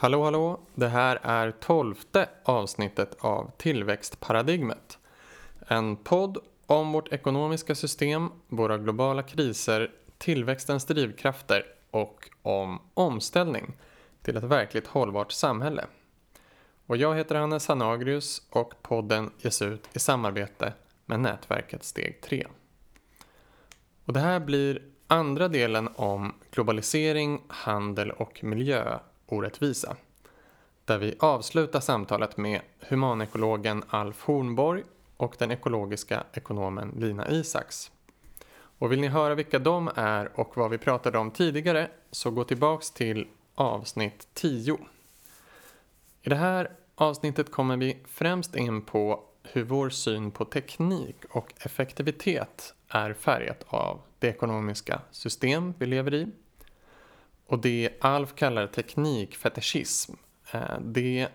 Hallå hallå! Det här är tolfte avsnittet av Tillväxtparadigmet. En podd om vårt ekonomiska system, våra globala kriser, tillväxtens drivkrafter och om omställning till ett verkligt hållbart samhälle. Och jag heter Hannes Hanagrius och podden ges ut i samarbete med nätverket Steg 3. Och det här blir andra delen om globalisering, handel och miljö orättvisa, Där vi avslutar samtalet med humanekologen Alf Hornborg och den ekologiska ekonomen Lina Isaks. Och vill ni höra vilka de är och vad vi pratade om tidigare så gå tillbaks till avsnitt 10. I det här avsnittet kommer vi främst in på hur vår syn på teknik och effektivitet är färgat av det ekonomiska system vi lever i. Och det Alf kallar teknikfetischism, eh, det,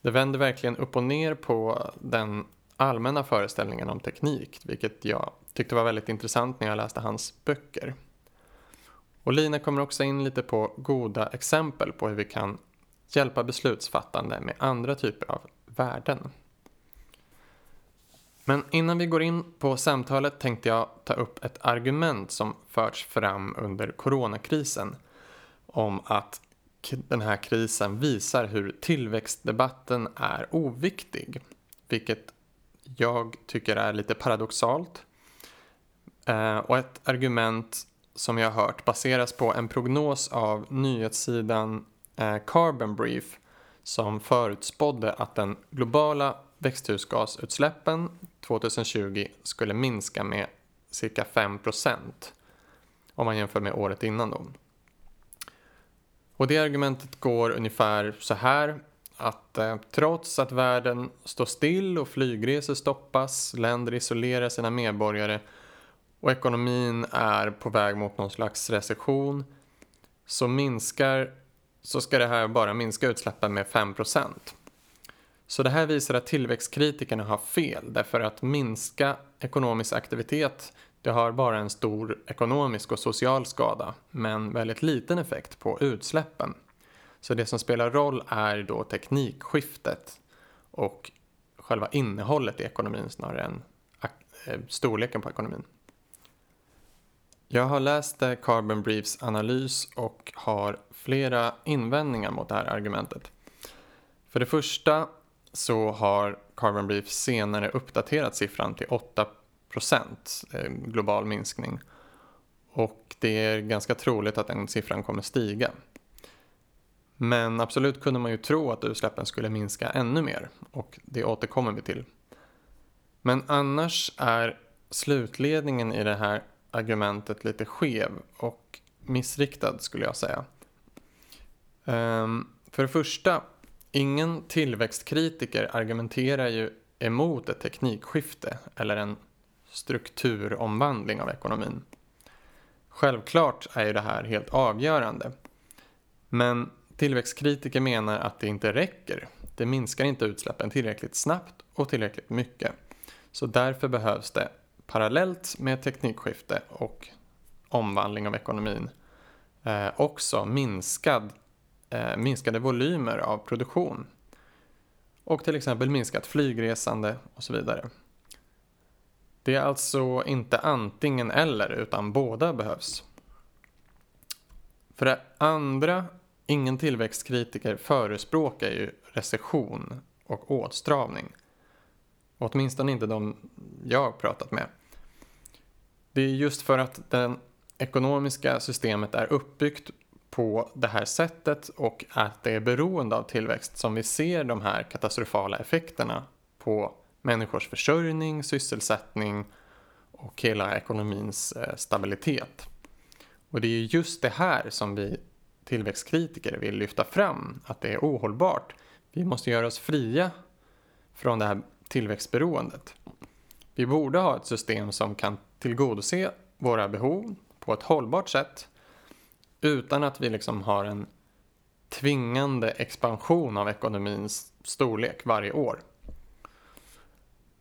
det vänder verkligen upp och ner på den allmänna föreställningen om teknik, vilket jag tyckte var väldigt intressant när jag läste hans böcker. Och Lina kommer också in lite på goda exempel på hur vi kan hjälpa beslutsfattande med andra typer av värden. Men innan vi går in på samtalet tänkte jag ta upp ett argument som förts fram under coronakrisen om att den här krisen visar hur tillväxtdebatten är oviktig, vilket jag tycker är lite paradoxalt. Eh, och ett argument som jag har hört baseras på en prognos av nyhetssidan eh, Carbon Brief som förutspådde att den globala växthusgasutsläppen 2020 skulle minska med cirka 5% om man jämför med året innan då. Och det argumentet går ungefär så här att eh, trots att världen står still och flygresor stoppas, länder isolerar sina medborgare och ekonomin är på väg mot någon slags recession så minskar så ska det här bara minska utsläppen med 5% Så det här visar att tillväxtkritikerna har fel därför att minska ekonomisk aktivitet det har bara en stor ekonomisk och social skada men väldigt liten effekt på utsläppen. Så det som spelar roll är då teknikskiftet och själva innehållet i ekonomin snarare än eh, storleken på ekonomin. Jag har läst Carbon Briefs analys och har flera invändningar mot det här argumentet. För det första så har Carbon Brief senare uppdaterat siffran till 8 procent eh, global minskning. Och det är ganska troligt att den siffran kommer stiga. Men absolut kunde man ju tro att utsläppen skulle minska ännu mer och det återkommer vi till. Men annars är slutledningen i det här argumentet lite skev och missriktad skulle jag säga. Ehm, för det första, ingen tillväxtkritiker argumenterar ju emot ett teknikskifte eller en strukturomvandling av ekonomin. Självklart är ju det här helt avgörande. Men tillväxtkritiker menar att det inte räcker. Det minskar inte utsläppen tillräckligt snabbt och tillräckligt mycket. Så därför behövs det parallellt med teknikskifte och omvandling av ekonomin eh, också minskad, eh, minskade volymer av produktion. Och till exempel minskat flygresande och så vidare. Det är alltså inte antingen eller utan båda behövs. För det andra, ingen tillväxtkritiker förespråkar ju recession och åtstramning. Åtminstone inte de jag pratat med. Det är just för att det ekonomiska systemet är uppbyggt på det här sättet och att det är beroende av tillväxt som vi ser de här katastrofala effekterna på människors försörjning, sysselsättning och hela ekonomins eh, stabilitet. Och det är just det här som vi tillväxtkritiker vill lyfta fram, att det är ohållbart. Vi måste göra oss fria från det här tillväxtberoendet. Vi borde ha ett system som kan tillgodose våra behov på ett hållbart sätt utan att vi liksom har en tvingande expansion av ekonomins storlek varje år.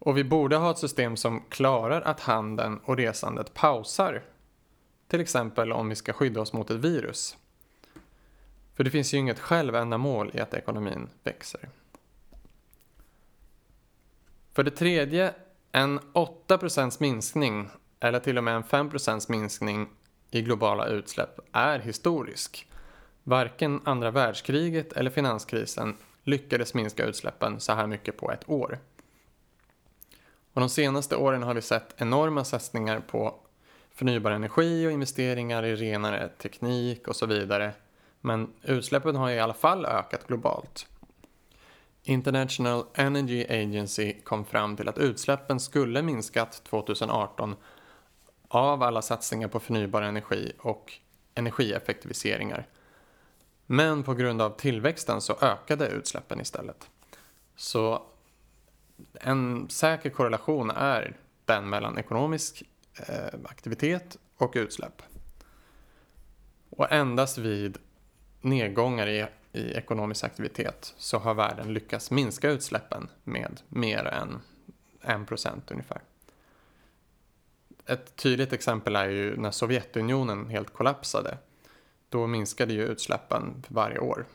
Och vi borde ha ett system som klarar att handeln och resandet pausar. Till exempel om vi ska skydda oss mot ett virus. För det finns ju inget självändamål i att ekonomin växer. För det tredje, en 8% minskning eller till och med en 5% minskning i globala utsläpp är historisk. Varken andra världskriget eller finanskrisen lyckades minska utsläppen så här mycket på ett år. Och de senaste åren har vi sett enorma satsningar på förnybar energi och investeringar i renare teknik och så vidare. Men utsläppen har i alla fall ökat globalt. International Energy Agency kom fram till att utsläppen skulle minskat 2018 av alla satsningar på förnybar energi och energieffektiviseringar. Men på grund av tillväxten så ökade utsläppen istället. Så en säker korrelation är den mellan ekonomisk eh, aktivitet och utsläpp. Och endast vid nedgångar i, i ekonomisk aktivitet så har världen lyckats minska utsläppen med mer än 1% ungefär. Ett tydligt exempel är ju när Sovjetunionen helt kollapsade. Då minskade ju utsläppen varje år.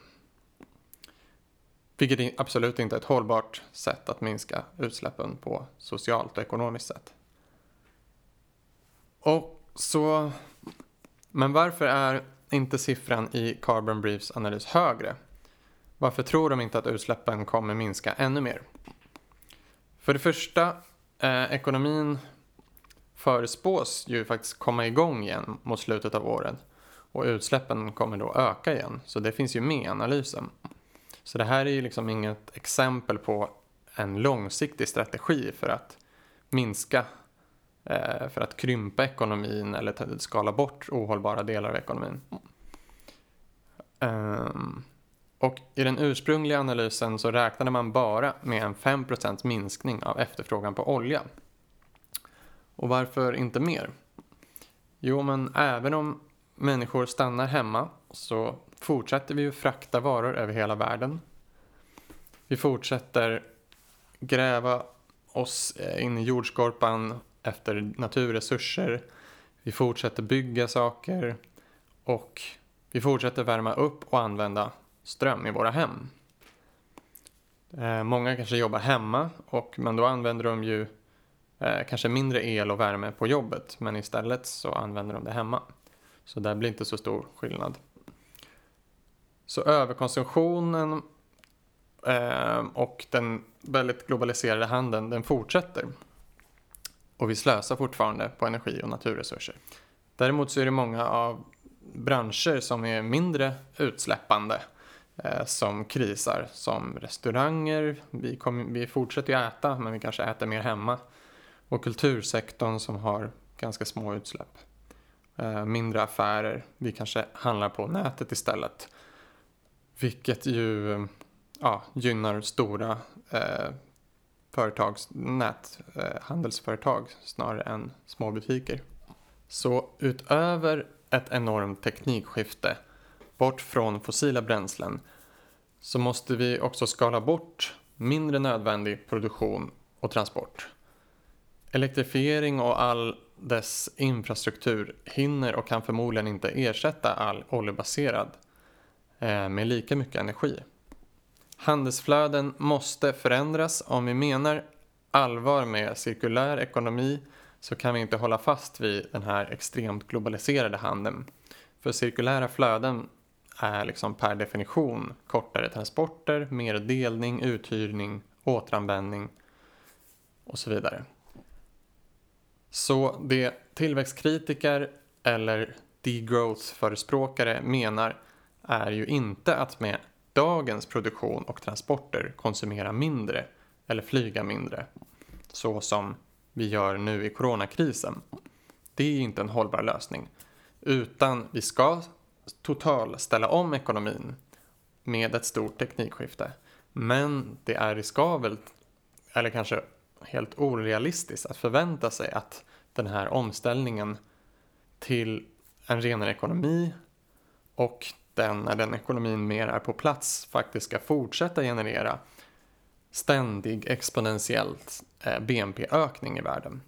Vilket absolut inte är ett hållbart sätt att minska utsläppen på socialt och ekonomiskt sätt. Och så, men varför är inte siffran i Carbon Briefs analys högre? Varför tror de inte att utsläppen kommer minska ännu mer? För det första, eh, ekonomin förespås ju faktiskt komma igång igen mot slutet av året och utsläppen kommer då öka igen. Så det finns ju med i analysen. Så det här är ju liksom inget exempel på en långsiktig strategi för att minska, eh, för att krympa ekonomin eller skala bort ohållbara delar av ekonomin. Um, och i den ursprungliga analysen så räknade man bara med en 5% minskning av efterfrågan på olja. Och varför inte mer? Jo, men även om människor stannar hemma så fortsätter vi ju frakta varor över hela världen. Vi fortsätter gräva oss eh, in i jordskorpan efter naturresurser. Vi fortsätter bygga saker och vi fortsätter värma upp och använda ström i våra hem. Eh, många kanske jobbar hemma och men då använder de ju eh, kanske mindre el och värme på jobbet men istället så använder de det hemma. Så där blir inte så stor skillnad. Så överkonsumtionen eh, och den väldigt globaliserade handeln den fortsätter. Och vi slösar fortfarande på energi och naturresurser. Däremot så är det många av branscher som är mindre utsläppande eh, som krisar. Som restauranger, vi, kom, vi fortsätter ju äta men vi kanske äter mer hemma. Och kultursektorn som har ganska små utsläpp. Eh, mindre affärer, vi kanske handlar på nätet istället. Vilket ju ja, gynnar stora eh, företags, näthandelsföretag eh, snarare än små butiker. Så utöver ett enormt teknikskifte bort från fossila bränslen så måste vi också skala bort mindre nödvändig produktion och transport. Elektrifiering och all dess infrastruktur hinner och kan förmodligen inte ersätta all oljebaserad Eh, med lika mycket energi. Handelsflöden måste förändras om vi menar allvar med cirkulär ekonomi så kan vi inte hålla fast vid den här extremt globaliserade handeln. För cirkulära flöden är liksom per definition kortare transporter, mer delning, uthyrning, återanvändning och så vidare. Så det tillväxtkritiker eller degrowth-förespråkare menar är ju inte att med dagens produktion och transporter konsumera mindre eller flyga mindre. Så som vi gör nu i coronakrisen. Det är inte en hållbar lösning. Utan vi ska total ställa om ekonomin med ett stort teknikskifte. Men det är riskabelt, eller kanske helt orealistiskt, att förvänta sig att den här omställningen till en renare ekonomi och den, när den ekonomin mer är på plats, faktiskt ska fortsätta generera ständig exponentiellt eh, BNP-ökning i världen.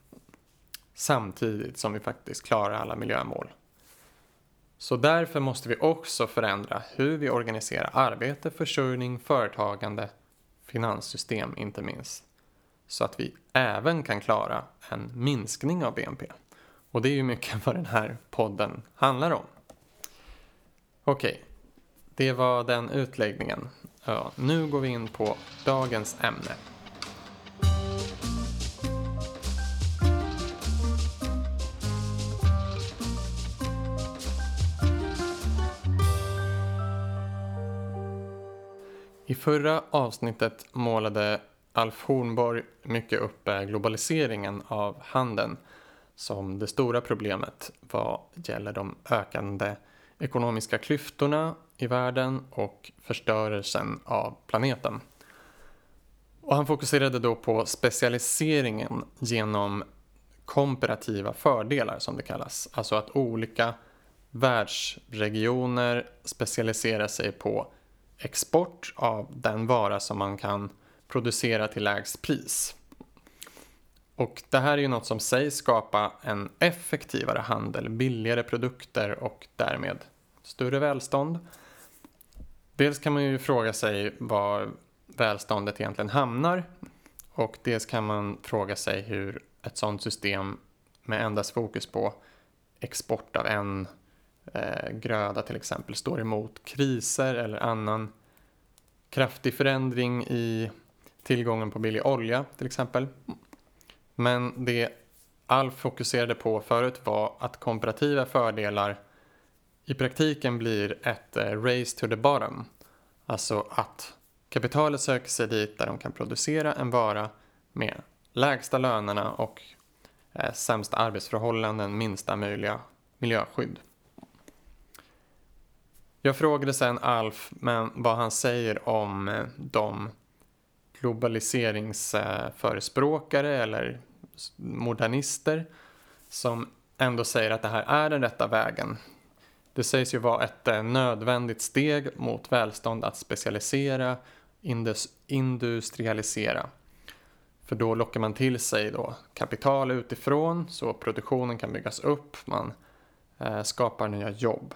Samtidigt som vi faktiskt klarar alla miljömål. Så därför måste vi också förändra hur vi organiserar arbete, försörjning, företagande, finanssystem inte minst. Så att vi även kan klara en minskning av BNP. Och det är ju mycket vad den här podden handlar om. Okej, det var den utläggningen. Ja, nu går vi in på dagens ämne. I förra avsnittet målade Alf Hornborg mycket upp eh, globaliseringen av handeln som det stora problemet vad gäller de ökande ekonomiska klyftorna i världen och förstörelsen av planeten. Och han fokuserade då på specialiseringen genom komparativa fördelar som det kallas. Alltså att olika världsregioner specialiserar sig på export av den vara som man kan producera till lägst pris. Och det här är ju något som sägs skapa en effektivare handel, billigare produkter och därmed större välstånd. Dels kan man ju fråga sig var välståndet egentligen hamnar och dels kan man fråga sig hur ett sådant system med endast fokus på export av en eh, gröda till exempel står emot kriser eller annan kraftig förändring i tillgången på billig olja till exempel. Men det Alf fokuserade på förut var att komparativa fördelar i praktiken blir ett eh, race to the bottom. Alltså att kapitalet söker sig dit där de kan producera en vara med lägsta lönerna och eh, sämsta arbetsförhållanden, minsta möjliga miljöskydd. Jag frågade sen Alf men vad han säger om eh, de globaliseringsförespråkare eller modernister som ändå säger att det här är den rätta vägen. Det sägs ju vara ett eh, nödvändigt steg mot välstånd att specialisera, industrialisera. För då lockar man till sig då kapital utifrån så produktionen kan byggas upp, man eh, skapar nya jobb.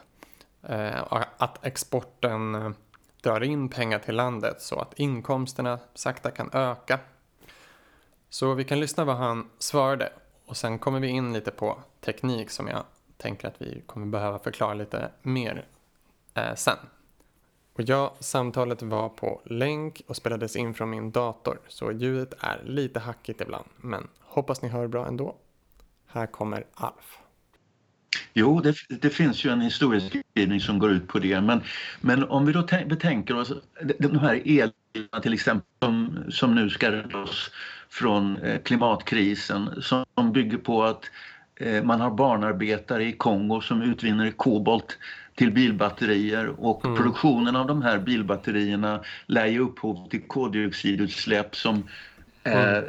Eh, att exporten drar in pengar till landet så att inkomsterna sakta kan öka. Så vi kan lyssna vad han svarade och sen kommer vi in lite på teknik som jag tänker att vi kommer behöva förklara lite mer eh, sen. Och ja, samtalet var på länk och spelades in från min dator så ljudet är lite hackigt ibland men hoppas ni hör bra ändå. Här kommer Alf. Jo, det, det, finns ju en historieskrivning som går ut på det. Men, men om vi då betänker oss de här elbilarna till exempel som, som nu ska rädda oss från eh, klimatkrisen som bygger på att man har barnarbetare i Kongo som utvinner kobolt till bilbatterier och mm. produktionen av de här bilbatterierna lär ge upphov till koldioxidutsläpp som Mm.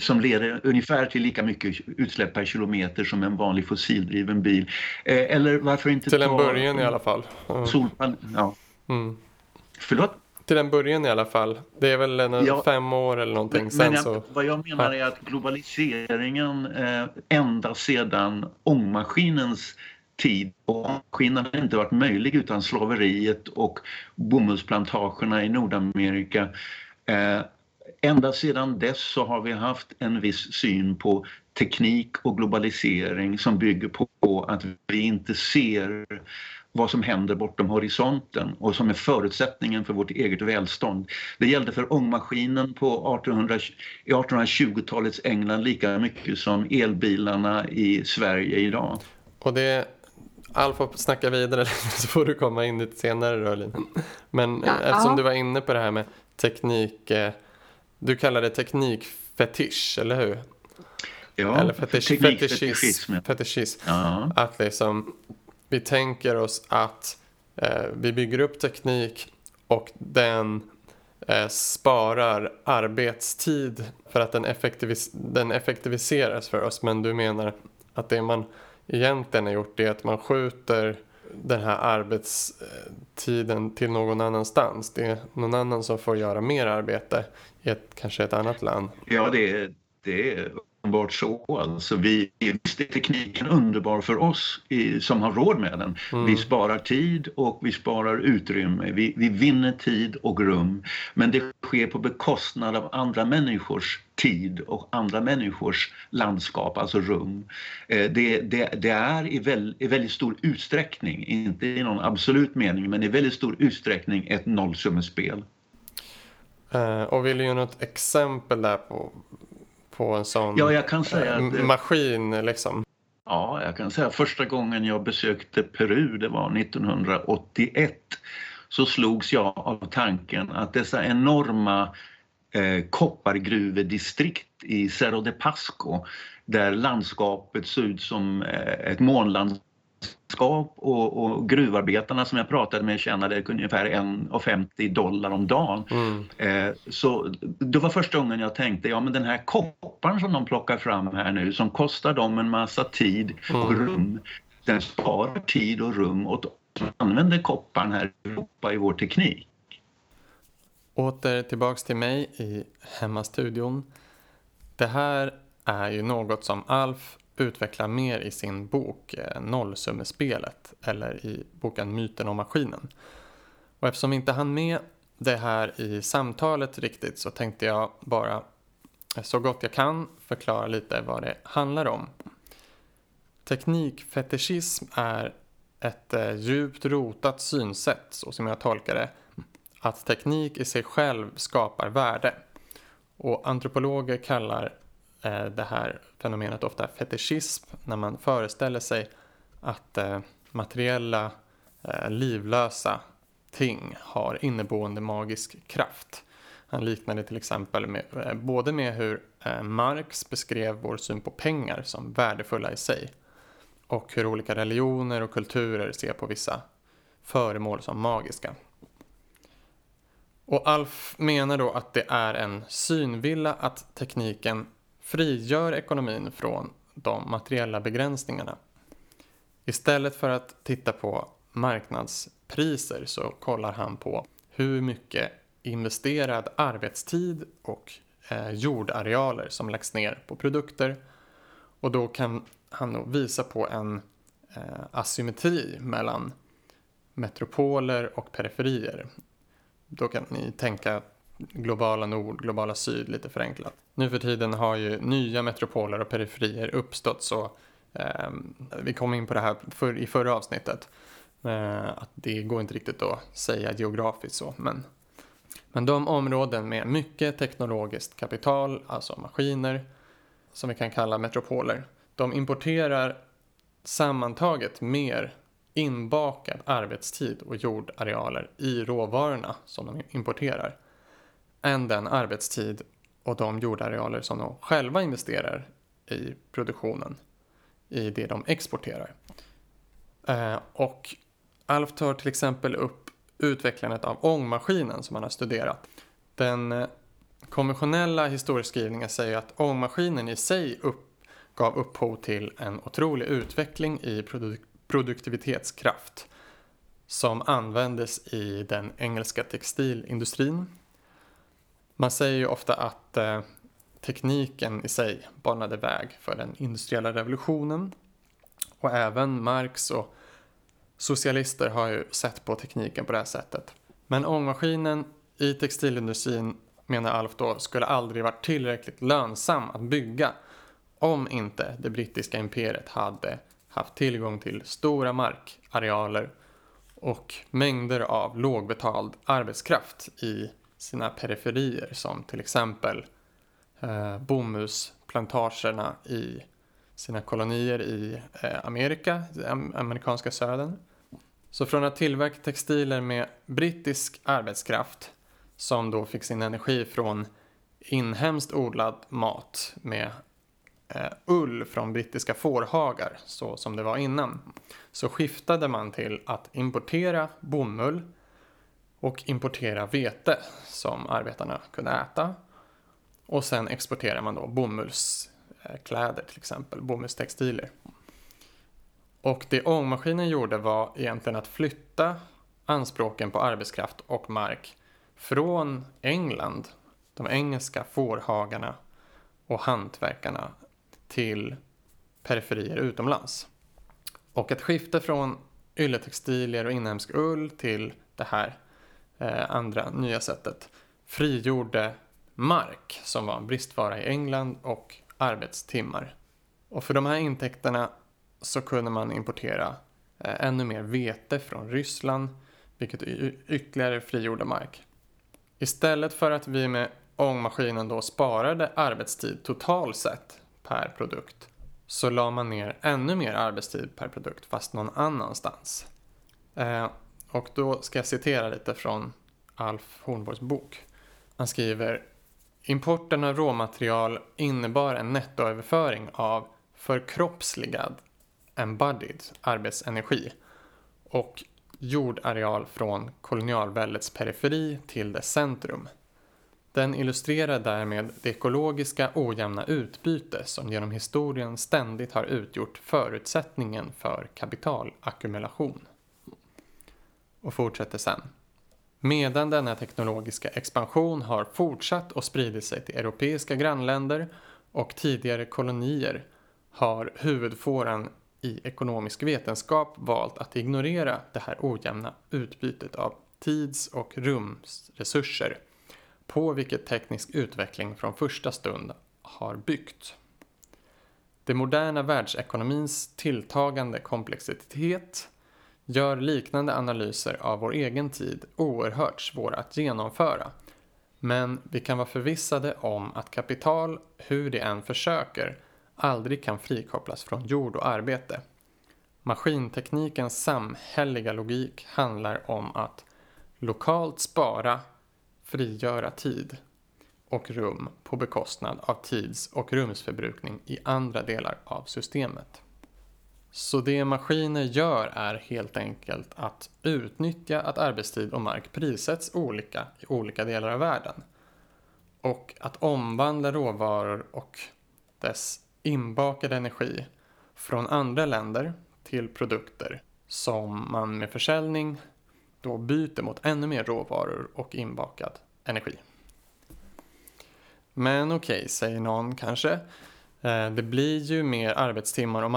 som leder ungefär till lika mycket utsläpp per kilometer som en vanlig fossildriven bil. Eh, eller varför inte Till en början i alla fall. Mm. Solpan ja. Mm. Förlåt? Till en början i alla fall. Det är väl en, ja, fem år eller någonting. Men, Sen jag, så... Vad jag menar är att globaliseringen eh, ända sedan ångmaskinens tid och maskinen har inte varit möjlig utan slaveriet och bomullsplantagerna i Nordamerika eh, ända sedan dess så har vi haft en viss syn på teknik och globalisering som bygger på att vi inte ser vad som händer bortom horisonten och som är förutsättningen för vårt eget välstånd. Det gällde för ångmaskinen på 1800, 1820-talets England lika mycket som elbilarna i Sverige idag. Och det Alf får snacka vidare så får du komma in lite senare då Men ja, eftersom du var inne på det här med teknik eh, du kallar det teknikfetisch, eller hur? Ja, eller fetisch, fetischism. fetischism. Ja. Att liksom, vi tänker oss att eh, vi bygger upp teknik och den eh, sparar arbetstid för att den, effektivis den effektiviseras för oss. Men du menar att det man egentligen har gjort är att man skjuter den här arbetstiden till någon annanstans. Det är någon annan som får göra mer arbete i ett, kanske ett annat land. Ja, det det är uppenbart så. Alltså vi, visst är tekniken underbar för oss i, som har råd med den. Mm. Vi sparar tid och vi sparar utrymme. Vi, vi vinner tid och rum. Men det sker på bekostnad av andra människors tid och andra människors landskap, alltså rum. Eh, det, det, det är i, väl, i väldigt stor utsträckning, inte i någon absolut mening, men i väldigt stor utsträckning ett nollsummespel. Uh, och vill du ge något exempel där på, på en sån ja, jag kan säga att, maskin liksom? Ja, jag kan säga första gången jag besökte Peru, det var 1981, så slogs jag av tanken att dessa enorma eh, koppargruvedistrikt i Cerro de Pasco där landskapet såg ut som eh, ett månlandskap och, och, gruvarbetarna som jag pratade med tjänade ungefär 1,50 dollar om dagen. Mm. Eh, så det var första gången jag tänkte, ja men den här kopparn som de plockar fram här nu som kostar dem en massa tid och mm. rum, den sparar tid och rum åt som använder kopparn här i Europa i vår teknik. Åter tillbaks till mig i hemmastudion. Det här är ju något som Alf utvecklar mer i sin bok eh, Nollsummespelet eller i boken Myten om maskinen. Och eftersom vi inte hann med det här i samtalet riktigt så tänkte jag bara eh, så gott jag kan förklara lite vad det handlar om. Teknikfetischism är ett eh, djupt rotat synsätt så som jag tolkar det att teknik i sig själv skapar värde. Och antropologer kallar eh, det här fenomenet ofta fetischism när man föreställer sig att eh, materiella, eh, livlösa ting har inneboende magisk kraft. Han liknade till exempel med, eh, både med hur eh, Marx beskrev vår syn på pengar som värdefulla i sig och hur olika religioner och kulturer ser på vissa föremål som magiska. Och Alf menar då att det är en synvilla att tekniken frigör ekonomin från de materiella begränsningarna. Istället för att titta på marknadspriser så kollar han på hur mycket investerad arbetstid och eh, jordarealer som lagts ner på produkter. Och då kan han nog visa på en eh, asymmetri mellan metropoler och periferier. Då kan ni tänka globala nord, globala syd lite förenklat. Nu för tiden har ju nya metropoler och periferier uppstått så eh, vi kom in på det här för, i förra avsnittet. Eh, att det går inte riktigt att säga geografiskt så men, men de områden med mycket teknologiskt kapital, alltså maskiner som vi kan kalla metropoler, de importerar sammantaget mer inbakad arbetstid och jordarealer i råvarorna som de importerar än den arbetstid och de jordarealer som de själva investerar i produktionen i det de exporterar. Eh, och Alf tar till exempel upp utvecklandet av ångmaskinen som han har studerat. Den eh, konventionella historieskrivningen säger att ångmaskinen i sig upp, gav upphov till en otrolig utveckling i produ produktivitetskraft som användes i den engelska textilindustrin. Man säger ju ofta att eh, tekniken i sig banade väg för den industriella revolutionen och även Marx och socialister har ju sett på tekniken på det här sättet. Men ångmaskinen i textilindustrin menar Alf då skulle aldrig varit tillräckligt lönsam att bygga om inte det brittiska imperiet hade haft tillgång till stora markarealer och mängder av lågbetald arbetskraft i sina periferier som till exempel eh, bomullsplantagerna i sina kolonier i eh, Amerika, amerikanska södern. Så från att tillverka textiler med brittisk arbetskraft som då fick sin energi från inhemskt odlad mat med eh, ull från brittiska fårhagar så som det var innan så skiftade man till att importera bomull och importera vete som arbetarna kunde äta. Och sen exporterar man då bomullskläder till exempel, bomullstextilier. Och det ångmaskinen gjorde var egentligen att flytta anspråken på arbetskraft och mark från England, de engelska fårhagarna och hantverkarna till periferier utomlands. Och ett skifte från ylletextilier och inhemsk ull till det här eh, andra nya sättet frigjorde mark som var en bristvara i England och arbetstimmar. Och för de här intäkterna så kunde man importera eh, ännu mer vete från Ryssland vilket ytterligare frigjorde mark. Istället för att vi med ångmaskinen då sparade arbetstid totalt sett per produkt så la man ner ännu mer arbetstid per produkt fast någon annanstans. Eh, och då ska jag citera lite från Alf Hornborgs bok. Han skriver Importen av råmaterial innebar en nettoöverföring av förkroppsligad embodied arbetsenergi och jordareal från kolonialväldets periferi till dess centrum. Den illustrerar därmed det ekologiska ojämna utbyte som genom historien ständigt har utgjort förutsättningen för kapitalackumulation. Och fortsätter sen. Medan denna teknologiska expansion har fortsatt och spridit sig till europeiska grannländer och tidigare kolonier har huvudfåran i ekonomisk vetenskap valt att ignorera det här ojämna utbytet av tids och rumsresurser på vilket teknisk utveckling från första stund har byggt. Det moderna världsekonomins tilltagande komplexitet gör liknande analyser av vår egen tid oerhört svåra att genomföra. Men vi kan vara förvissade om att kapital, hur det än försöker, aldrig kan frikopplas från jord och arbete. Maskinteknikens samhälleliga logik handlar om att lokalt spara, frigöra tid och rum på bekostnad av tids och rumsförbrukning i andra delar av systemet. Så det maskiner gör är helt enkelt att utnyttja att arbetstid och mark prissätts olika i olika delar av världen. Och att omvandla råvaror och dess inbakade energi från andra länder till produkter som man med försäljning då byter mot ännu mer råvaror och inbakad energi. Men okej, okay, säger någon kanske. Eh, det blir ju mer arbetstimmar och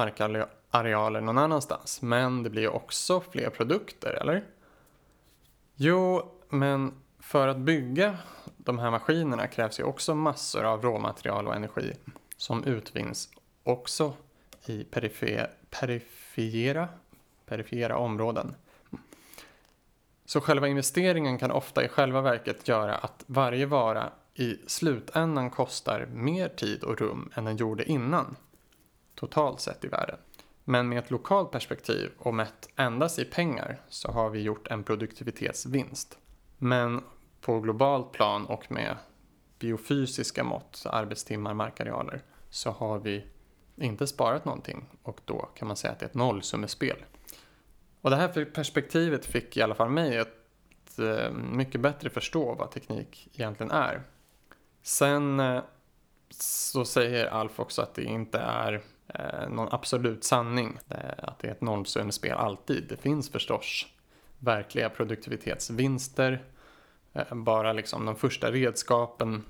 arealer någon annanstans, men det blir ju också fler produkter, eller? Jo, men för att bygga de här maskinerna krävs ju också massor av råmaterial och energi som utvinns också i perifer perifera, perifera områden. Så själva investeringen kan ofta i själva verket göra att varje vara i slutändan kostar mer tid och rum än den gjorde innan. Totalt sett i världen. Men med ett lokalt perspektiv och mätt endast i pengar så har vi gjort en produktivitetsvinst. Men på globalt plan och med biofysiska mått, arbetstimmar, markarealer, så har vi inte sparat någonting och då kan man säga att det är ett nollsummespel. Och det här perspektivet fick i alla fall mig att eh, mycket bättre förstå vad teknik egentligen är. Sen eh, så säger Alf också att det inte är eh, någon absolut sanning, att det är ett nollsummespel alltid. Det finns förstås verkliga produktivitetsvinster, eh, bara liksom de första redskapen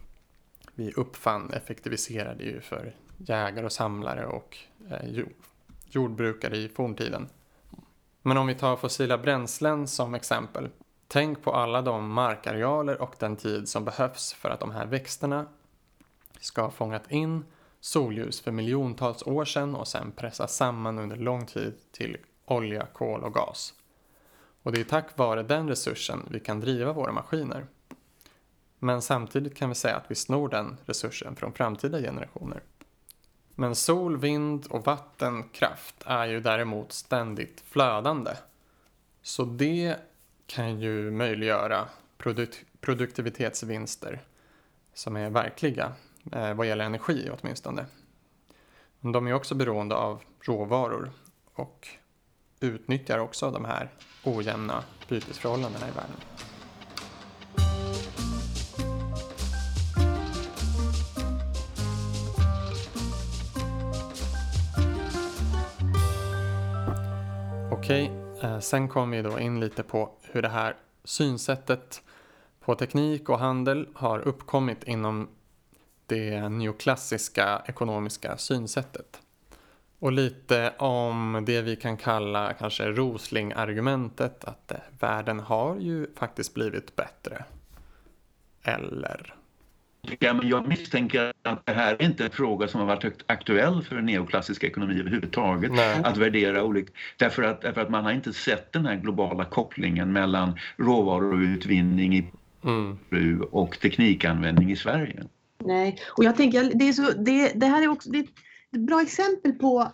vi uppfann effektiviserade ju för jägare och samlare och eh, jordbrukare i forntiden. Men om vi tar fossila bränslen som exempel. Tänk på alla de markarealer och den tid som behövs för att de här växterna ska ha fångat in solljus för miljontals år sedan och sen pressas samman under lång tid till olja, kol och gas. Och det är tack vare den resursen vi kan driva våra maskiner. Men samtidigt kan vi säga att vi snor den resursen från framtida generationer. Men sol, vind och vattenkraft är ju däremot ständigt flödande. Så det kan ju möjliggöra produkt produktivitetsvinster som är verkliga eh, vad gäller energi åtminstone. Men de är också beroende av råvaror och utnyttjar också de här ojämna bytesförhållandena i världen. Okej, eh, sen kom vi då in lite på hur det här synsättet på teknik och handel har uppkommit inom det neoklassiska ekonomiska synsättet. Och lite om det vi kan kalla kanske Rosling-argumentet att eh, världen har ju faktiskt blivit bättre. Eller? Men jag misstänker att det här är inte en fråga som har varit aktuell för neoklassisk ekonomi överhuvudtaget. Nej. Att värdera olika, därför att, därför att man har inte sett den här globala kopplingen mellan råvaruutvinning i mm. och teknikanvändning i Sverige. Nej, och jag tänker det, är så, det, det här är också det är ett bra exempel på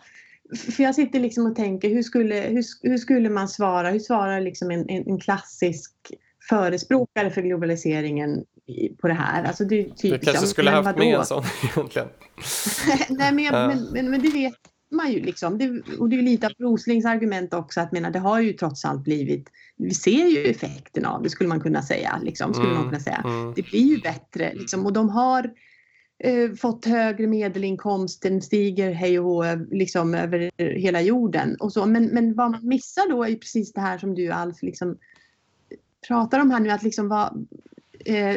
för jag sitter liksom och tänker hur skulle, hur, hur skulle man svara? Hur svarar liksom en, en, en klassisk förespråkare för globaliseringen på det här? Alltså det, typ, du kanske skulle haft med en sån egentligen. Nej, men, ja. men, men, men, det vet man ju liksom. Det, och det är lite av Roslings argument också att mena, det har ju trots allt blivit vi ser ju effekten av det skulle man kunna säga. Liksom, skulle mm, man kunna säga. Mm. Det blir ju bättre liksom, och de har eh, fått högre medelinkomst, den stiger hej och hå liksom, över hela jorden. Och så. Men, men vad man missar då är precis det här som du Alf liksom, pratar om här nu. Att liksom vad, eh,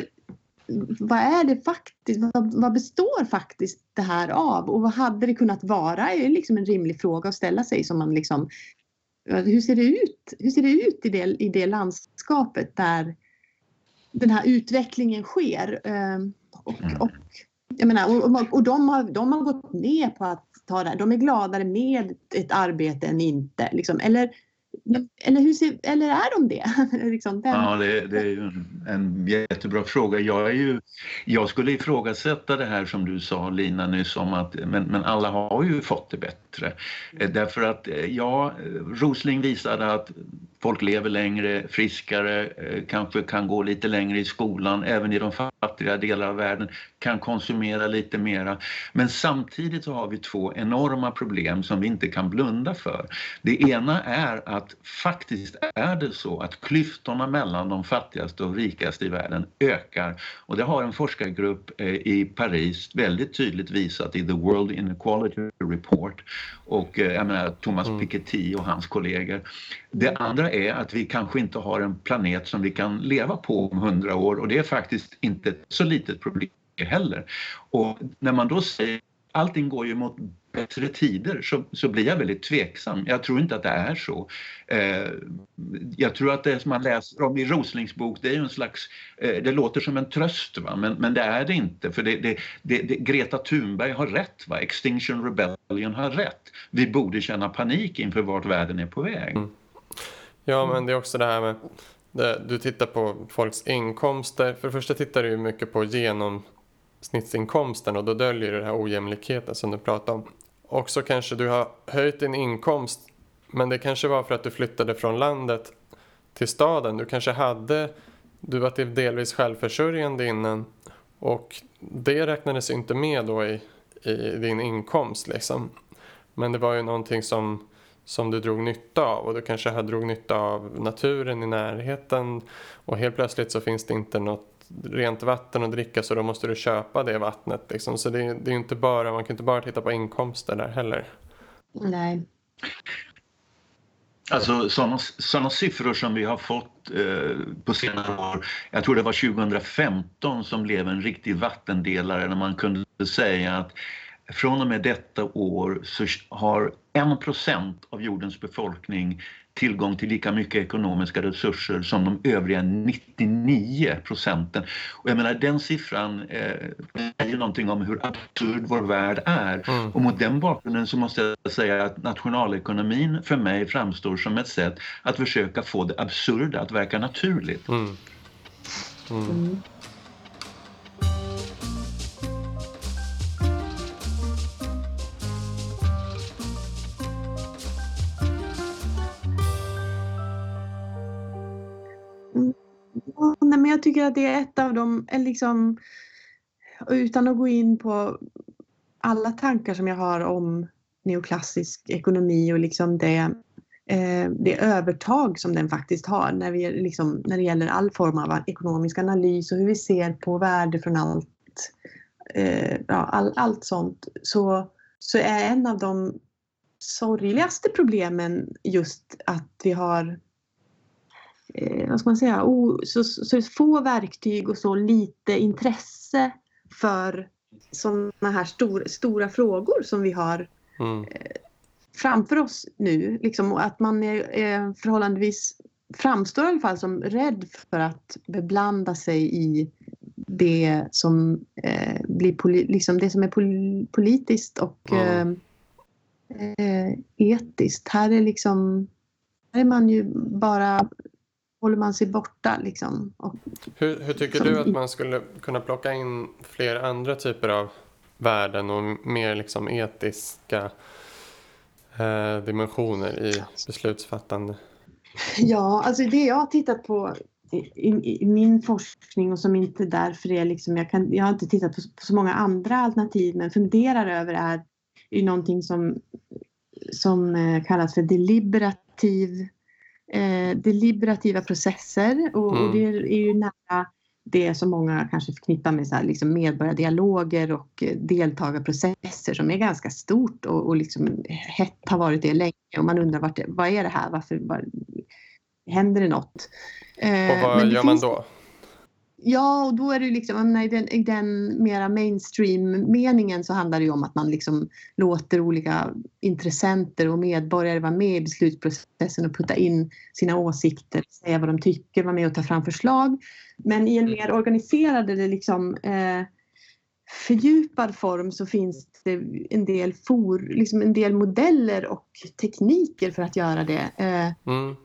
vad är det faktiskt? Vad, vad, består faktiskt det här av? Och vad hade det kunnat vara? är liksom en rimlig fråga att ställa sig som man liksom hur ser det ut? Hur ser det ut i det, i det landskapet där den här utvecklingen sker? Ehm, och, mm. och, jag menar, och, och de, har, de har gått med på att ta det De är gladare med ett arbete än inte. Liksom. Eller, eller, hur ser, eller är de det? liksom, ja, det, det, är ju en, en jättebra fråga. Jag, är ju, jag skulle ifrågasätta det här som du sa Lina nyss om att men, men alla har ju fått det bättre bättre. Eh, därför att eh, ja, eh, Rosling visade att folk lever längre, friskare, kanske kan gå lite längre i skolan, även i de fattiga delar av världen, kan konsumera lite mera. Men samtidigt så har vi två enorma problem som vi inte kan blunda för. Det ena är att faktiskt är det så att klyftorna mellan de fattigaste och rikaste i världen ökar. Och det har en forskargrupp i Paris väldigt tydligt visat i The World Inequality Report och eh, jag menar Thomas mm. Piketty och hans kollegor. Det andra är att vi kanske inte har en planet som vi kan leva på om hundra år och det är faktiskt inte ett så litet problem heller. Och när man då säger allting går ju mot bättre tider så, så blir jag väldigt tveksam. Jag tror inte att det är så. Eh, jag tror att det som man läser om i Roslings bok det är en slags, eh, det låter som en tröst va? Men, men det är det inte för det, det, det, det, Greta Thunberg har rätt, va? Extinction Rebellion har rätt. Vi borde känna panik inför vart världen är på väg. Mm. Ja men det är också det här med det, du tittar på folks inkomster. För det första tittar du ju mycket på genomsnittsinkomsten och då döljer du den här ojämlikheten som du pratade om. Och så kanske du har höjt din inkomst men det kanske var för att du flyttade från landet till staden. Du kanske hade, du var delvis självförsörjande innan och det räknades inte med då i, i din inkomst liksom. Men det var ju någonting som, som du drog nytta av och du kanske hade drog nytta av naturen i närheten och helt plötsligt så finns det inte något rent vatten att dricka så då måste du köpa det vattnet. Liksom. Så det, det är inte bara, man kan inte bara titta på inkomster där heller. Nej. Alltså sådana, sådana siffror som vi har fått eh, på senare år. Jag tror det var 2015 som blev en riktig vattendelare när man kunde säga att från och med detta år så har 1% av jordens befolkning tillgång till lika mycket ekonomiska resurser som de övriga 99 procenten. Och jag menar den siffran eh, säger någonting om hur absurd vår värld är. Mm. Och mot den bakgrunden så måste jag säga att nationalekonomin för mig framstår som ett sätt att försöka få det absurda att verka naturligt. Mm. Mm. Nej, men jag tycker att det är ett av de, eh, liksom, utan att gå in på alla tankar som jag har om neoklassisk ekonomi och liksom det, eh, det övertag som den faktiskt har när, vi, liksom, när det gäller all form av ekonomisk analys och hur vi ser på värde från allt, eh, ja, all, allt sånt, så, så är en av de sorgligaste problemen just att vi har eh, vad ska man säga, oh, så, så få verktyg och så lite intresse för sådana här stor, stora frågor som vi har Mm. framför oss nu. Liksom, att man är, är förhållandevis framstår i alla fall som rädd för att beblanda sig i det som eh, blir liksom det som är pol, politiskt och Mm. eh, eh, etiskt. Här är liksom här är man ju bara håller man sig borta liksom. Och, Hur, hur tycker Som du att man skulle kunna plocka in fler andra typer av värden och mer liksom etiska eh, dimensioner i beslutsfattande? Ja, alltså det jag har tittat på i, i, i min forskning och som inte därför är liksom, jag, kan, jag har inte tittat på, på så många andra alternativ men funderar över är ju någonting som, som eh, kallas för deliberativ, eh, deliberativa processer och, och Mm. det är ju nära det som många kanske förknippar med så här, liksom medborgardialoger och eh, deltagarprocesser som är ganska stort och, och liksom hett har varit det länge och man undrar vart det, vad är det här? Varför var, händer det något? Eh, Och vad gör man då? Ja, och då är det ju liksom, menar, i den, i den mera mainstream-meningen så handlar det ju om att man liksom låter olika intressenter och medborgare vara med i beslutsprocessen och putta in sina åsikter, säga vad de tycker, vara med och ta fram förslag. Men i en mer organiserad eller liksom eh, fördjupad form så finns det en del, for, liksom en del modeller och tekniker för att göra det. Eh, Mm.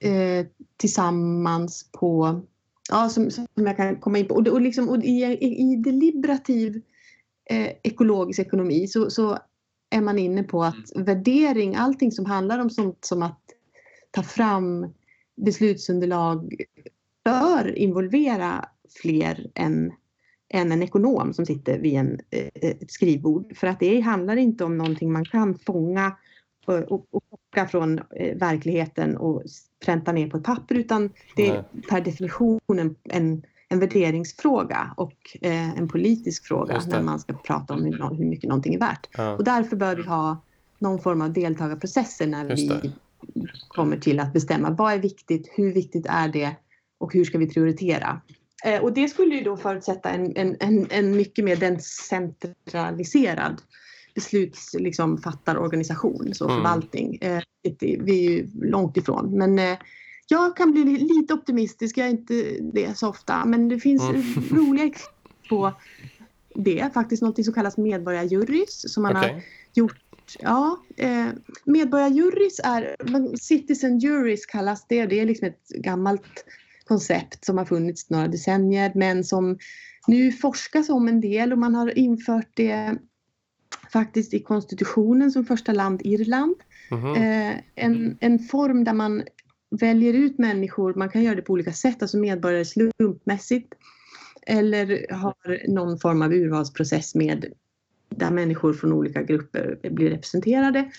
eh, tillsammans på, ja, som, som jag kan komma in på. Och, och, liksom, och i, i, deliberativ eh, ekologisk ekonomi så, så är man inne på att värdering, allting som handlar om sånt som att ta fram beslutsunderlag bör involvera fler än, än en ekonom som sitter vid en, eh, ett skrivbord. För att det handlar inte om någonting man kan fånga och, och, plocka från eh, verkligheten och pränta ner på ett papper utan det är Nej. per definition en, en, en värderingsfråga och eh, en politisk fråga när man ska prata om hur, hur mycket någonting är värt. Ja. Och därför bör vi ha någon form av deltagarprocesser när Just vi kommer till att bestämma vad är viktigt, hur viktigt är det och hur ska vi prioritera. Eh, och det skulle ju då förutsätta en, en, en, en mycket mer decentraliserad beslutsfattarorganisation, liksom, så Mm. förvaltning. Det, vi är ju långt ifrån. Men eh, jag kan bli lite optimistisk, jag är inte det så ofta. Men det finns Mm. roliga exempel på det. Faktiskt något som kallas medborgarjurys som man har Okej. Ja, eh, medborgarjurys är, citizen juries kallas det. Det är liksom ett gammalt koncept som har funnits några decennier men som nu forskas om en del och man har infört det faktiskt i konstitutionen som första land Irland. Mhm. Eh, en, en form där man väljer ut människor, man kan göra det på olika sätt, alltså medborgare slumpmässigt eller har någon form av urvalsprocess med där människor från olika grupper blir representerade.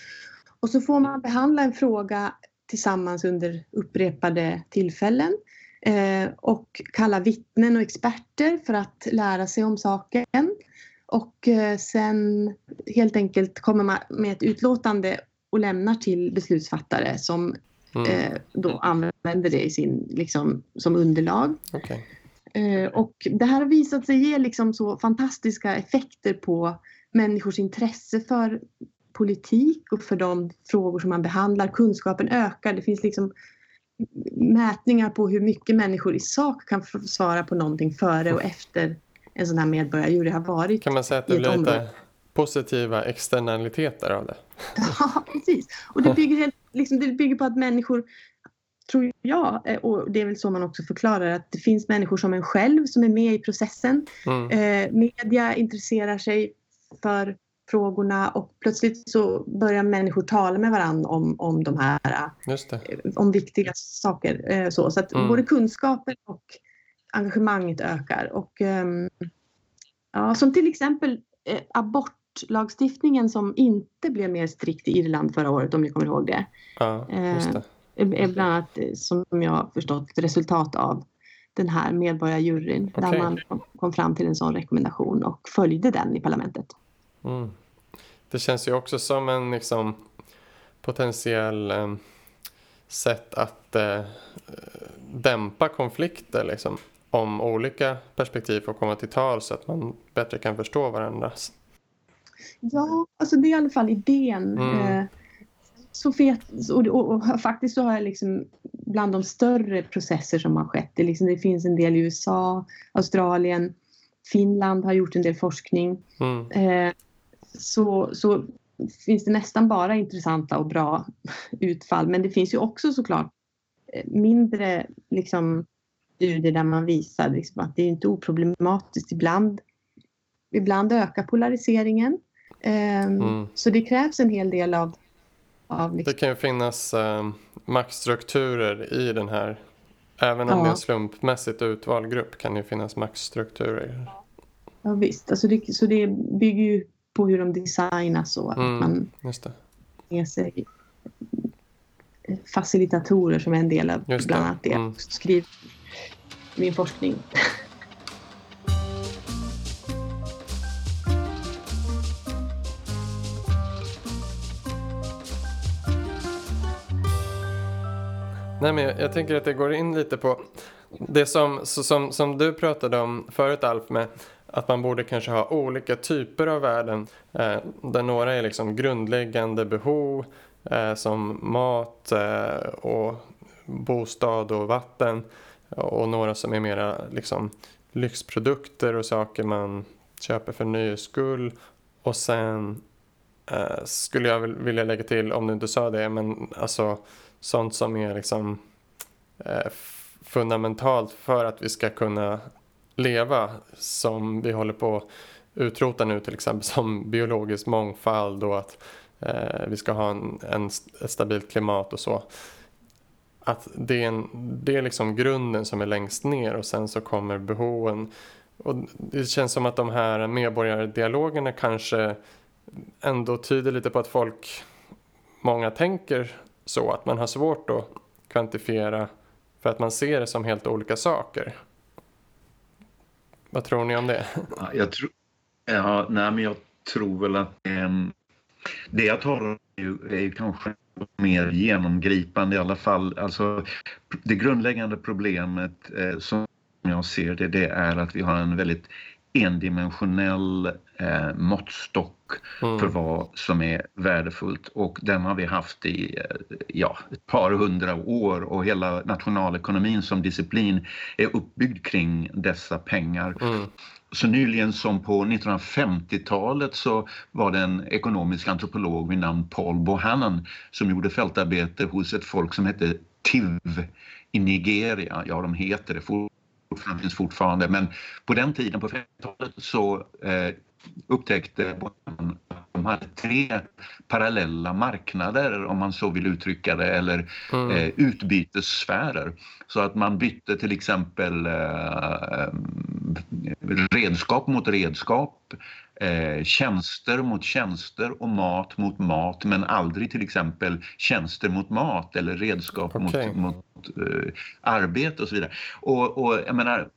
Och så får man behandla en fråga tillsammans under upprepade tillfällen eh, och kalla vittnen och experter för att lära sig om saken. Och eh, sen helt enkelt kommer man med ett utlåtande och lämnar till beslutsfattare som Mm. eh, då använder det i sin, liksom, som underlag. Okej. Eh, och det här har visat sig ge liksom så fantastiska effekter på människors intresse för politik och för de frågor som man behandlar. Kunskapen ökar. Det finns liksom mätningar på hur mycket människor i sak kan svara på någonting före och efter en sån här medborgarjury har varit. Kan man säga att det blir lite positiva externaliteter av det? Ja, precis. Och det bygger, helt, liksom, det bygger på att människor, tror jag, eh, och det är väl så man också förklarar, att det finns människor som en själv som är med i processen. Mm. Eh, media intresserar sig för frågorna och plötsligt så börjar människor tala med varandra om, om de här, eh, om viktiga saker. Eh, så så att Mm. både kunskapen och engagemanget ökar. Och, ehm, ja, som till exempel eh, abortlagstiftningen som inte blev mer strikt i Irland förra året, om ni kommer ihåg det. Ja, just det. är är bland annat, eh, som jag har förstått, resultat av den här medborgarjuryn. Där Okej. man kom- fram till en sån rekommendation och följde den i parlamentet. Mm. Det känns ju också som en liksom, potentiell em, sätt att eh, dämpa konflikter. Liksom. Om olika perspektiv får komma till tal så att man bättre kan förstå varandra? Ja, alltså det är i alla fall idén. Mm. Eh, så fet, och, och, och, faktiskt så har jag liksom bland de större processer som har skett, det, liksom, det finns en del i USA, Australien, Finland har gjort en del forskning. Mm. Eh, så, så finns det nästan bara intressanta och bra utfall. Men det finns ju också såklart eh, mindre liksom, studier där man visar liksom, att det är inte oproblematiskt. Ibland, ibland ökar polariseringen. Eh, mm. Så det krävs en hel del av... av liksom... Det kan ju finnas eh, maktstrukturer i den här Även om ja. det är en slumpmässigt utvald grupp kan det finnas maktstrukturer. Ja visst, alltså det, så det bygger ju på hur de designas och mm, att man med sig facilitatorer som är en del av bland annat det. Mm. Skriv min forskning. Nej, men jag, jag, tänker att det går in lite på det som, som, som du pratade om förut Alf med att man borde kanske ha olika typer av värden eh, där några är liksom grundläggande behov eh, som mat eh, och bostad och vatten och några som är mera liksom lyxprodukter och saker man köper för nöjes skull och sen eh, skulle jag vilja lägga till om du inte sa det men alltså sånt som är liksom eh, fundamentalt för att vi ska kunna leva som vi håller på att utrota nu till exempel som biologisk mångfald och att eh, vi ska ha en, en, ett stabilt klimat och så. Att det är, en, det är liksom grunden som är längst ner och sen så kommer behoven. Och det känns som att de här medborgardialogerna kanske ändå tyder lite på att folk, många tänker så att man har svårt att kvantifiera för att man ser det som helt olika saker. Vad tror ni om det? Ja, jag, tro, ja, nej, men jag tror väl att eh, det jag talar om är, är kanske mer genomgripande i alla fall. Alltså, det grundläggande problemet eh, som jag ser det, det är att vi har en väldigt endimensionell eh, måttstock mm. för vad som är värdefullt och den har vi haft i eh, ja, ett par hundra år och hela nationalekonomin som disciplin är uppbyggd kring dessa pengar. Mm. Så nyligen som på 1950-talet så var det en ekonomisk antropolog vid namn Paul Bohannon som gjorde fältarbete hos ett folk som hette Tiv i Nigeria. Ja, de heter det finns fortfarande. Men på den tiden, på 50-talet, så eh, upptäckte att de hade tre parallella marknader, om man så vill uttrycka det, eller mm. eh, utbytessfärer. Så att man bytte till exempel eh, redskap mot redskap, eh, tjänster mot tjänster och mat mot mat men aldrig till exempel tjänster mot mat eller redskap okay. mot, mot eh, arbete och så vidare. Och, och jag menar,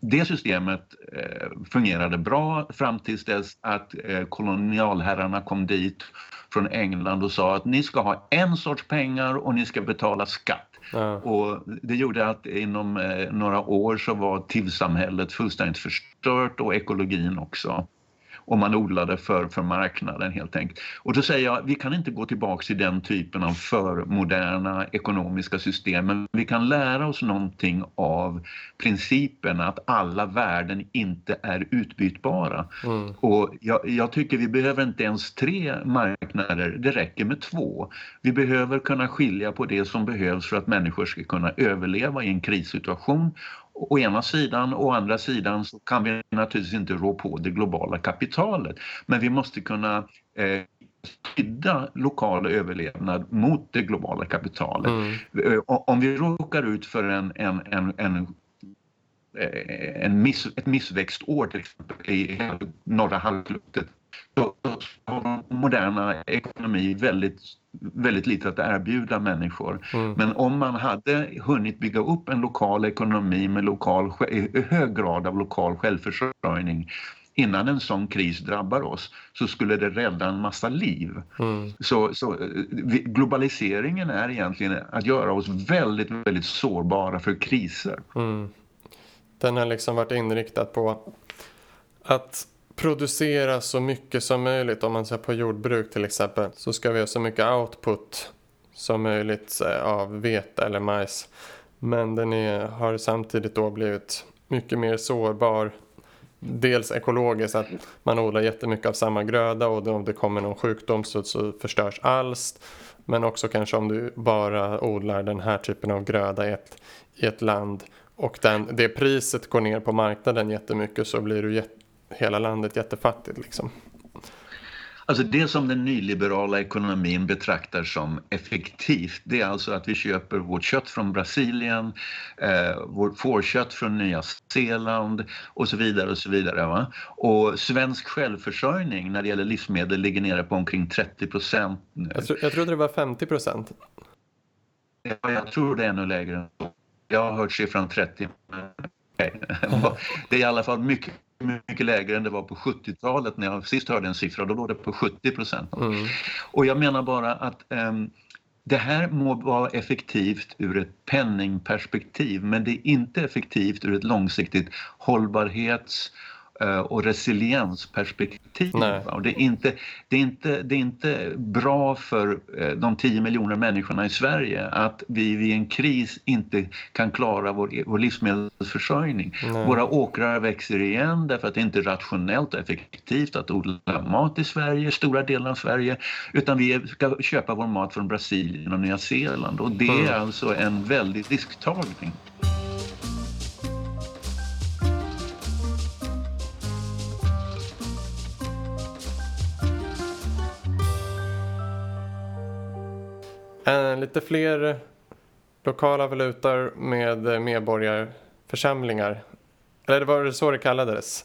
det systemet eh, fungerade bra fram tills dess att eh, kolonialherrarna kom dit från England och sa att ni ska ha en sorts pengar och ni ska betala skatt. Ja. Och det gjorde att inom eh, några år så var TIV-samhället fullständigt förstört och ekologin också och man odlade för, för marknaden helt enkelt. Och då säger jag, vi kan inte gå tillbaka till den typen av förmoderna ekonomiska system men vi kan lära oss någonting av principen att alla värden inte är utbytbara. Mm. Och jag, jag tycker vi behöver inte ens tre marknader, det räcker med två. Vi behöver kunna skilja på det som behövs för att människor ska kunna överleva i en krissituation å ena sidan. Å andra sidan så kan vi naturligtvis inte rå på det globala kapitalet. Men vi måste kunna eh, skydda lokal överlevnad mot det globala kapitalet. Mm. Eh, om vi råkar ut för en, en, en, en eh, en miss, ett missväxtår till exempel i norra halvklotet så har moderna ekonomi väldigt väldigt lite att erbjuda människor. Mm. Men om man hade hunnit bygga upp en lokal ekonomi med lokal, hög grad av lokal självförsörjning innan en sån kris drabbar oss så skulle det rädda en massa liv. Mm. Så, så, globaliseringen är egentligen att göra oss väldigt, väldigt sårbara för kriser. Mm. Den har liksom varit inriktad på att producera så mycket som möjligt. Om man ser på jordbruk till exempel så ska vi ha så mycket output som möjligt av vete eller majs. Men den är, har samtidigt då blivit mycket mer sårbar. Dels ekologiskt, att man odlar jättemycket av samma gröda och om det kommer någon sjukdom så, så förstörs allt. Men också kanske om du bara odlar den här typen av gröda i ett, i ett land och den, det priset går ner på marknaden jättemycket så blir du jätte hela landet jättefattigt. Liksom. Alltså det som den nyliberala ekonomin betraktar som effektivt det är alltså att vi köper vårt kött från Brasilien, eh, vårt fårkött från Nya Zeeland och så vidare. Och så vidare va? Och svensk självförsörjning när det gäller livsmedel ligger nere på omkring 30 procent. Jag, tro, jag trodde det var 50 procent. Ja, jag tror det är ännu lägre än så. Jag har hört siffran 30. Det är i alla fall mycket mycket lägre än det var på 70-talet när jag sist hörde en siffra. Då låg det på 70 procent. Mm. Och jag menar bara att um, det här må vara effektivt ur ett penningperspektiv men det är inte effektivt ur ett långsiktigt hållbarhets och resiliensperspektiv. Och det, är inte, det, är inte, det är inte bra för eh, de 10 miljoner människorna i Sverige att vi vid en kris inte kan klara vår, vår livsmedelsförsörjning. Nej. Våra åkrar växer igen därför att det inte är rationellt och effektivt att odla mat i Sverige, stora delar av Sverige, utan vi ska köpa vår mat från Brasilien och Nya Zeeland och det är mm. alltså en väldig risktagning. Eh, lite fler lokala valutor med medborgarförsamlingar. Eller var det så det kallades?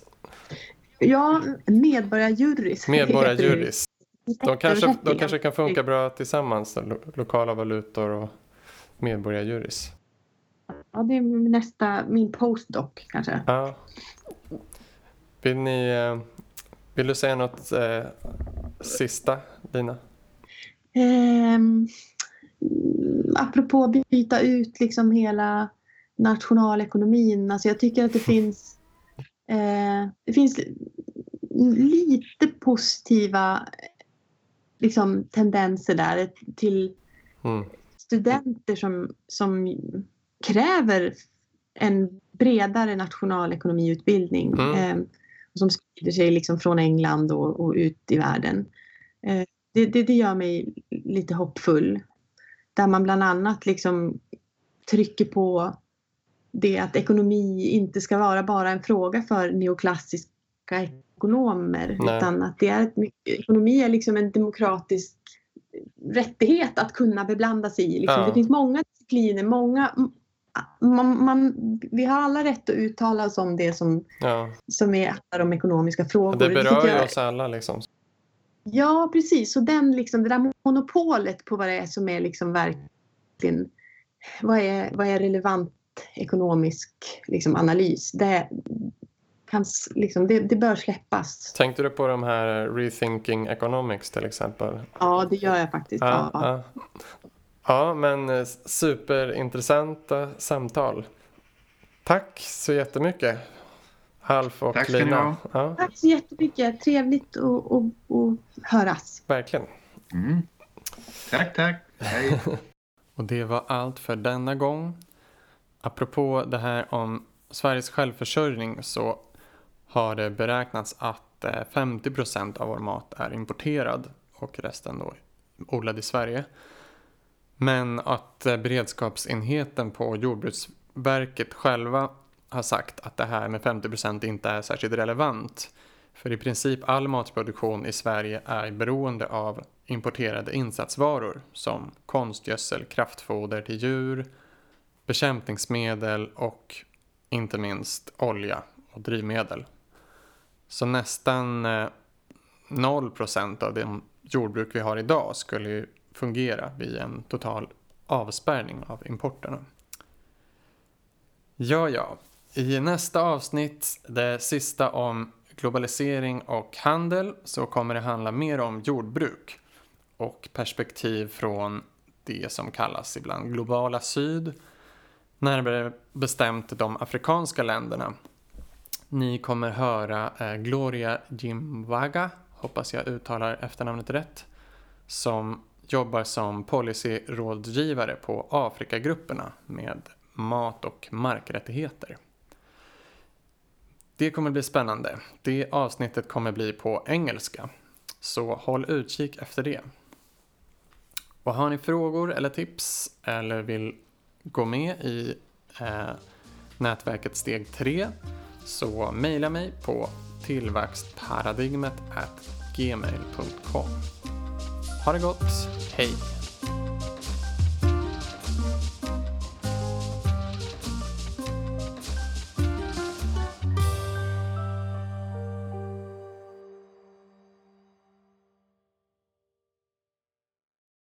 Ja, medborgarjurys. Medborgarjurys. De kanske, de kanske kan funka bra tillsammans, lokala valutor och medborgarjurys. Ja, det är nästa, min postdoc kanske. Ja. Vill ni, eh, vill du säga något eh, sista, Lina? Um, apropå byta ut liksom hela nationalekonomin. Alltså jag tycker att det finns, eh, det finns lite positiva liksom, tendenser där till mm. studenter som, som kräver en bredare nationalekonomiutbildning. Mm. Eh, som sprider sig liksom från England och, och ut i världen. Eh, det, det, det, gör mig lite hoppfull. Där man bland annat liksom trycker på det att ekonomi inte ska vara bara en fråga för neoklassiska ekonomer. Nej. Utan att det är ett, ekonomi är liksom en demokratisk rättighet att kunna beblanda sig i. Liksom. Ja. Det finns många discipliner, många man, man, vi har alla rätt att uttala oss om det som, ja. som är de ekonomiska frågor. Det berör ju oss alla. Liksom. Ja, precis. Och den, liksom, det där monopolet på vad det är som är liksom verkligen... Vad är, vad är relevant ekonomisk liksom, analys? Det, kan, liksom, det, det, bör släppas. Tänkte du på de här Rethinking Economics till exempel? Ja, det gör jag faktiskt. Ja, ja. ja. ja men eh, superintressanta samtal. Tack så jättemycket Alf och Tack Lina. Ja. Tack så jättemycket. Trevligt att, att, att höras. Verkligen. Mm. Tack, tack. Hej. och det var allt för denna gång. Apropå det här om Sveriges självförsörjning så har det beräknats att 50 eh, procent av vår mat är importerad och resten då odlad i Sverige. Men att eh, beredskapsenheten på Jordbruksverket själva har sagt att det här med 50% inte är särskilt relevant. För i princip all matproduktion i Sverige är beroende av importerade insatsvaror som konstgödsel, kraftfoder till djur, bekämpningsmedel och inte minst olja och drivmedel. Så nästan eh, 0% av det jordbruk vi har idag skulle ju fungera vid en total avspärrning av importerna. Ja, ja. I nästa avsnitt, det sista om globalisering och handel, så kommer det handla mer om jordbruk och perspektiv från det som kallas ibland globala syd närmare bestämt de afrikanska länderna. Ni kommer höra eh, Gloria Jimwaga, hoppas jag uttalar efternamnet rätt, som jobbar som policyrådgivare på Afrikagrupperna med mat och markrättigheter. Det kommer bli spännande. Det avsnittet kommer bli på engelska, så håll utkik efter det. Och har ni frågor eller tips eller vill gå med i eh, nätverket steg 3 så mejla mig på tillväxtparadigmet gmail.com. Ha det gott, hej!